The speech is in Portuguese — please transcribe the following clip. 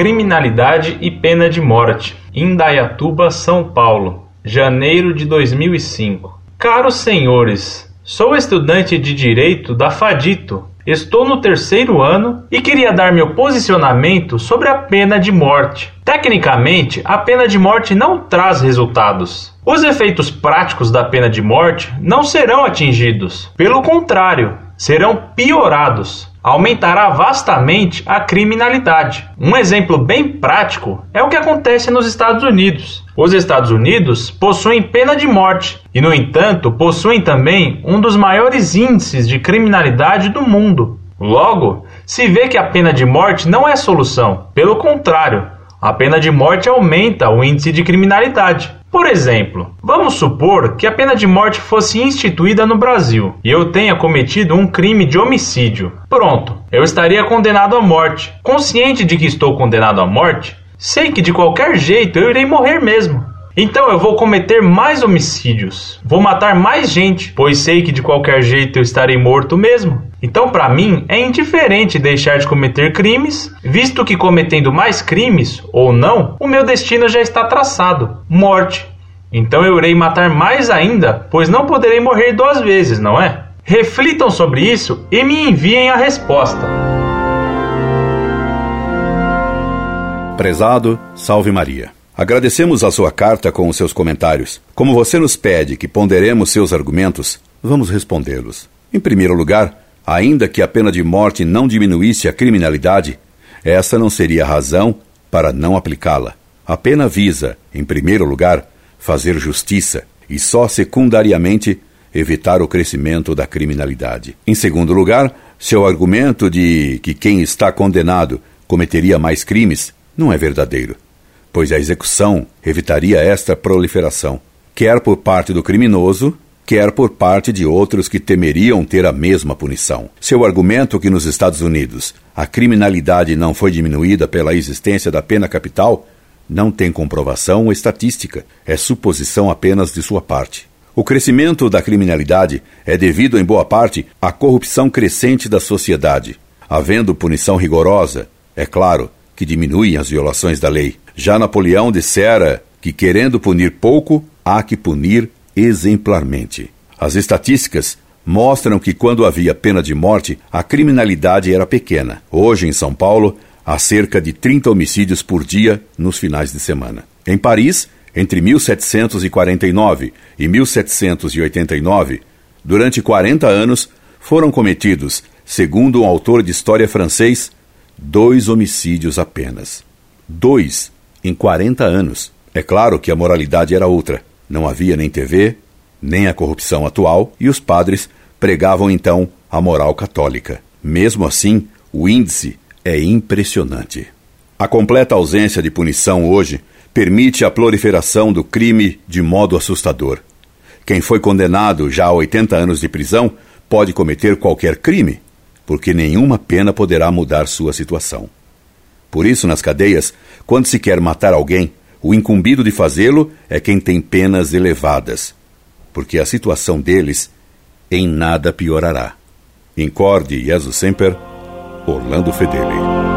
Criminalidade e pena de morte. Indaiatuba, São Paulo, janeiro de 2005. Caros senhores, sou estudante de Direito da Fadito. Estou no terceiro ano e queria dar meu posicionamento sobre a pena de morte. Tecnicamente, a pena de morte não traz resultados. Os efeitos práticos da pena de morte não serão atingidos. Pelo contrário, serão piorados. Aumentará vastamente a criminalidade. Um exemplo bem prático é o que acontece nos Estados Unidos. Os Estados Unidos possuem pena de morte e, no entanto, possuem também um dos maiores índices de criminalidade do mundo. Logo, se vê que a pena de morte não é solução. Pelo contrário, a pena de morte aumenta o índice de criminalidade. Por exemplo, vamos supor que a pena de morte fosse instituída no Brasil e eu tenha cometido um crime de homicídio. Pronto, eu estaria condenado à morte. Consciente de que estou condenado à morte, sei que de qualquer jeito eu irei morrer mesmo. Então eu vou cometer mais homicídios, vou matar mais gente, pois sei que de qualquer jeito eu estarei morto mesmo. Então, para mim, é indiferente deixar de cometer crimes, visto que cometendo mais crimes ou não, o meu destino já está traçado morte. Então eu irei matar mais ainda, pois não poderei morrer duas vezes, não é? Reflitam sobre isso e me enviem a resposta. Prezado, salve Maria. Agradecemos a sua carta com os seus comentários. Como você nos pede que ponderemos seus argumentos, vamos respondê-los. Em primeiro lugar, Ainda que a pena de morte não diminuísse a criminalidade, essa não seria razão para não aplicá-la. A pena visa, em primeiro lugar, fazer justiça e só secundariamente evitar o crescimento da criminalidade. Em segundo lugar, seu argumento de que quem está condenado cometeria mais crimes não é verdadeiro, pois a execução evitaria esta proliferação, quer por parte do criminoso, quer por parte de outros que temeriam ter a mesma punição. Seu argumento que nos Estados Unidos a criminalidade não foi diminuída pela existência da pena capital não tem comprovação estatística, é suposição apenas de sua parte. O crescimento da criminalidade é devido, em boa parte, à corrupção crescente da sociedade. Havendo punição rigorosa, é claro que diminuem as violações da lei. Já Napoleão dissera que, querendo punir pouco, há que punir exemplarmente. As estatísticas mostram que quando havia pena de morte, a criminalidade era pequena. Hoje, em São Paulo, há cerca de 30 homicídios por dia nos finais de semana. Em Paris, entre 1749 e 1789, durante 40 anos, foram cometidos, segundo um autor de história francês, dois homicídios apenas. Dois em 40 anos. É claro que a moralidade era outra. Não havia nem TV, nem a corrupção atual, e os padres pregavam então a moral católica. Mesmo assim, o índice é impressionante. A completa ausência de punição hoje permite a proliferação do crime de modo assustador. Quem foi condenado já a 80 anos de prisão pode cometer qualquer crime, porque nenhuma pena poderá mudar sua situação. Por isso, nas cadeias, quando se quer matar alguém, o incumbido de fazê-lo é quem tem penas elevadas, porque a situação deles em nada piorará. Incorde Jesus Semper, Orlando Fedeli.